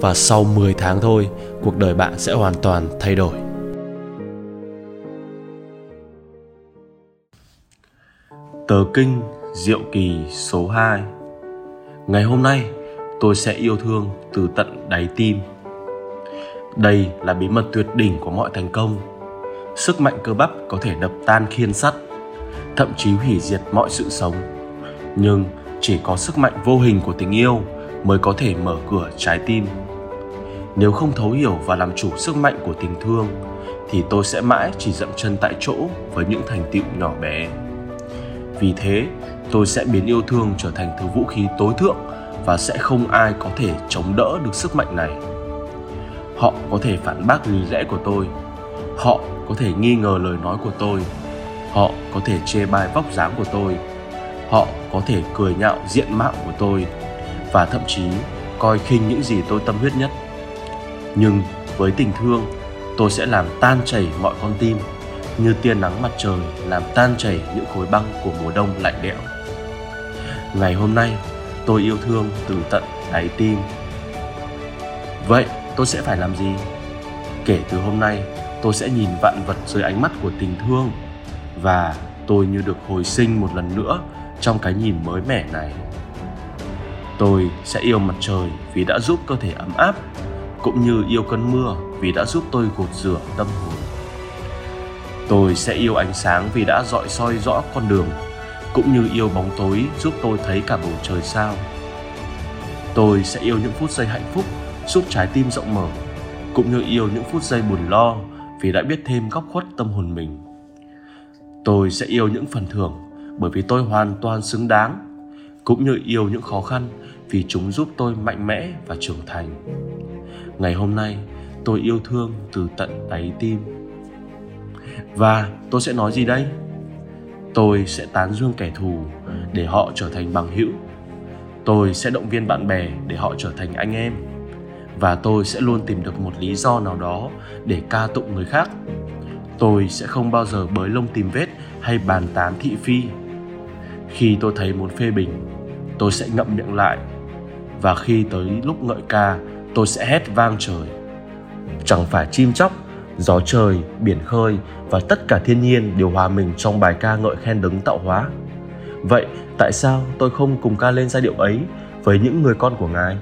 Và sau 10 tháng thôi, cuộc đời bạn sẽ hoàn toàn thay đổi. Tờ kinh Diệu Kỳ số 2 Ngày hôm nay, tôi sẽ yêu thương từ tận đáy tim. Đây là bí mật tuyệt đỉnh của mọi thành công. Sức mạnh cơ bắp có thể đập tan khiên sắt, thậm chí hủy diệt mọi sự sống. Nhưng chỉ có sức mạnh vô hình của tình yêu mới có thể mở cửa trái tim. Nếu không thấu hiểu và làm chủ sức mạnh của tình thương, thì tôi sẽ mãi chỉ dậm chân tại chỗ với những thành tựu nhỏ bé. Vì thế, tôi sẽ biến yêu thương trở thành thứ vũ khí tối thượng và sẽ không ai có thể chống đỡ được sức mạnh này. Họ có thể phản bác lý lẽ của tôi. Họ có thể nghi ngờ lời nói của tôi. Họ có thể chê bai vóc dáng của tôi. Họ có thể cười nhạo diện mạo của tôi và thậm chí coi khinh những gì tôi tâm huyết nhất. Nhưng với tình thương, tôi sẽ làm tan chảy mọi con tim, như tia nắng mặt trời làm tan chảy những khối băng của mùa đông lạnh lẽo. Ngày hôm nay, tôi yêu thương từ tận đáy tim. Vậy tôi sẽ phải làm gì? Kể từ hôm nay, tôi sẽ nhìn vạn vật dưới ánh mắt của tình thương. Và tôi như được hồi sinh một lần nữa trong cái nhìn mới mẻ này tôi sẽ yêu mặt trời vì đã giúp cơ thể ấm áp, cũng như yêu cơn mưa vì đã giúp tôi gột rửa tâm hồn. Tôi sẽ yêu ánh sáng vì đã dọi soi rõ con đường, cũng như yêu bóng tối giúp tôi thấy cả bầu trời sao. Tôi sẽ yêu những phút giây hạnh phúc giúp trái tim rộng mở, cũng như yêu những phút giây buồn lo vì đã biết thêm góc khuất tâm hồn mình. Tôi sẽ yêu những phần thưởng bởi vì tôi hoàn toàn xứng đáng cũng như yêu những khó khăn vì chúng giúp tôi mạnh mẽ và trưởng thành. Ngày hôm nay, tôi yêu thương từ tận đáy tim. Và tôi sẽ nói gì đây? Tôi sẽ tán dương kẻ thù để họ trở thành bằng hữu. Tôi sẽ động viên bạn bè để họ trở thành anh em. Và tôi sẽ luôn tìm được một lý do nào đó để ca tụng người khác. Tôi sẽ không bao giờ bới lông tìm vết hay bàn tán thị phi. Khi tôi thấy muốn phê bình tôi sẽ ngậm miệng lại, và khi tới lúc ngợi ca, tôi sẽ hét vang trời. Chẳng phải chim chóc, gió trời, biển khơi và tất cả thiên nhiên đều hòa mình trong bài ca ngợi khen đấng tạo hóa. Vậy tại sao tôi không cùng ca lên giai điệu ấy với những người con của ngài?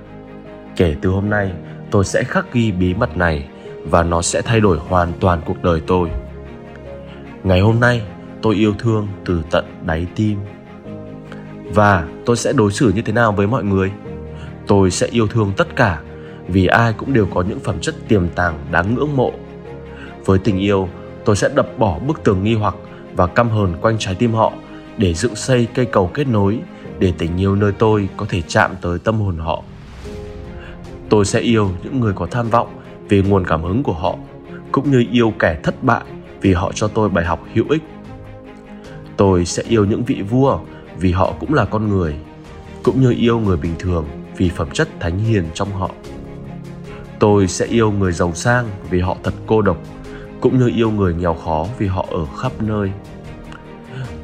Kể từ hôm nay, tôi sẽ khắc ghi bí mật này và nó sẽ thay đổi hoàn toàn cuộc đời tôi. Ngày hôm nay, tôi yêu thương từ tận đáy tim và tôi sẽ đối xử như thế nào với mọi người? Tôi sẽ yêu thương tất cả, vì ai cũng đều có những phẩm chất tiềm tàng đáng ngưỡng mộ. Với tình yêu, tôi sẽ đập bỏ bức tường nghi hoặc và căm hờn quanh trái tim họ để dựng xây cây cầu kết nối để tình yêu nơi tôi có thể chạm tới tâm hồn họ. Tôi sẽ yêu những người có tham vọng vì nguồn cảm hứng của họ, cũng như yêu kẻ thất bại vì họ cho tôi bài học hữu ích. Tôi sẽ yêu những vị vua vì họ cũng là con người, cũng như yêu người bình thường vì phẩm chất thánh hiền trong họ. Tôi sẽ yêu người giàu sang vì họ thật cô độc, cũng như yêu người nghèo khó vì họ ở khắp nơi.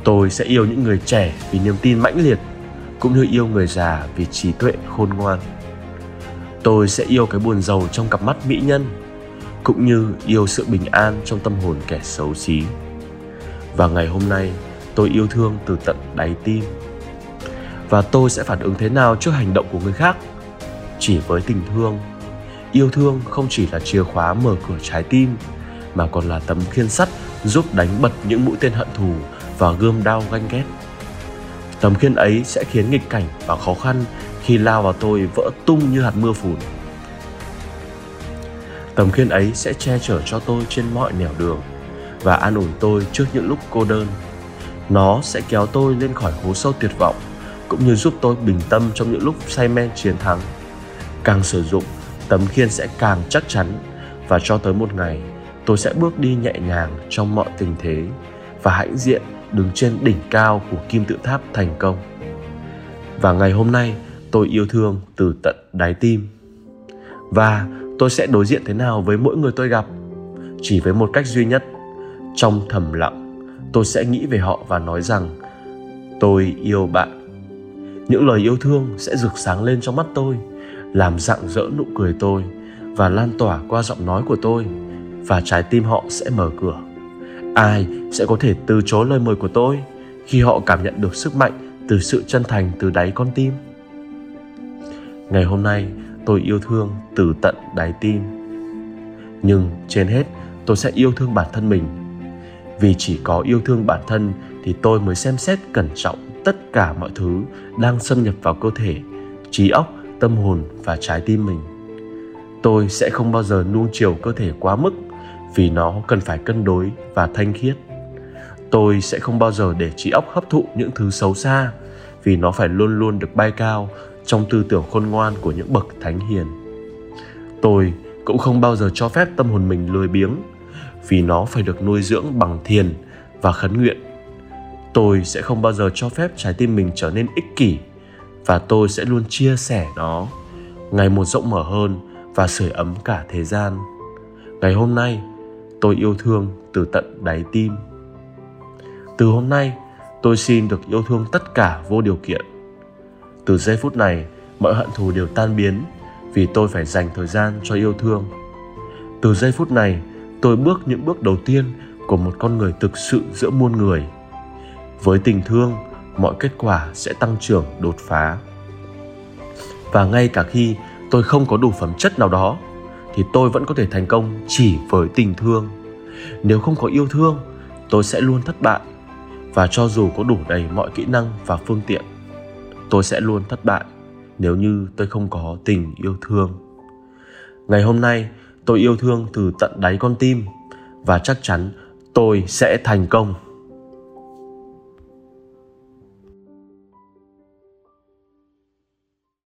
Tôi sẽ yêu những người trẻ vì niềm tin mãnh liệt, cũng như yêu người già vì trí tuệ khôn ngoan. Tôi sẽ yêu cái buồn giàu trong cặp mắt mỹ nhân, cũng như yêu sự bình an trong tâm hồn kẻ xấu xí. Và ngày hôm nay tôi yêu thương từ tận đáy tim. Và tôi sẽ phản ứng thế nào trước hành động của người khác? Chỉ với tình thương. Yêu thương không chỉ là chìa khóa mở cửa trái tim, mà còn là tấm khiên sắt giúp đánh bật những mũi tên hận thù và gươm đao ganh ghét. Tấm khiên ấy sẽ khiến nghịch cảnh và khó khăn khi lao vào tôi vỡ tung như hạt mưa phùn. Tấm khiên ấy sẽ che chở cho tôi trên mọi nẻo đường và an ủi tôi trước những lúc cô đơn nó sẽ kéo tôi lên khỏi hố sâu tuyệt vọng, cũng như giúp tôi bình tâm trong những lúc say men chiến thắng. Càng sử dụng, tấm khiên sẽ càng chắc chắn, và cho tới một ngày, tôi sẽ bước đi nhẹ nhàng trong mọi tình thế, và hãnh diện đứng trên đỉnh cao của kim tự tháp thành công. Và ngày hôm nay, tôi yêu thương từ tận đáy tim. Và tôi sẽ đối diện thế nào với mỗi người tôi gặp? Chỉ với một cách duy nhất, trong thầm lặng tôi sẽ nghĩ về họ và nói rằng, tôi yêu bạn. Những lời yêu thương sẽ rực sáng lên trong mắt tôi, làm rạng rỡ nụ cười tôi và lan tỏa qua giọng nói của tôi, và trái tim họ sẽ mở cửa. Ai sẽ có thể từ chối lời mời của tôi khi họ cảm nhận được sức mạnh từ sự chân thành từ đáy con tim? Ngày hôm nay, tôi yêu thương từ tận đáy tim. Nhưng trên hết, tôi sẽ yêu thương bản thân mình vì chỉ có yêu thương bản thân thì tôi mới xem xét cẩn trọng tất cả mọi thứ đang xâm nhập vào cơ thể, trí óc, tâm hồn và trái tim mình. Tôi sẽ không bao giờ nuông chiều cơ thể quá mức vì nó cần phải cân đối và thanh khiết. Tôi sẽ không bao giờ để trí óc hấp thụ những thứ xấu xa vì nó phải luôn luôn được bay cao trong tư tưởng khôn ngoan của những bậc thánh hiền. Tôi cũng không bao giờ cho phép tâm hồn mình lười biếng vì nó phải được nuôi dưỡng bằng thiền và khấn nguyện. Tôi sẽ không bao giờ cho phép trái tim mình trở nên ích kỷ và tôi sẽ luôn chia sẻ nó. Ngày một rộng mở hơn và sưởi ấm cả thế gian. Ngày hôm nay, tôi yêu thương từ tận đáy tim. Từ hôm nay, tôi xin được yêu thương tất cả vô điều kiện. Từ giây phút này, mọi hận thù đều tan biến vì tôi phải dành thời gian cho yêu thương. Từ giây phút này tôi bước những bước đầu tiên của một con người thực sự giữa muôn người. Với tình thương, mọi kết quả sẽ tăng trưởng, đột phá. Và ngay cả khi tôi không có đủ phẩm chất nào đó, thì tôi vẫn có thể thành công chỉ với tình thương. Nếu không có yêu thương, tôi sẽ luôn thất bại. Và cho dù có đủ đầy mọi kỹ năng và phương tiện, tôi sẽ luôn thất bại nếu như tôi không có tình yêu thương. Ngày hôm nay tôi yêu thương từ tận đáy con tim và chắc chắn tôi sẽ thành công.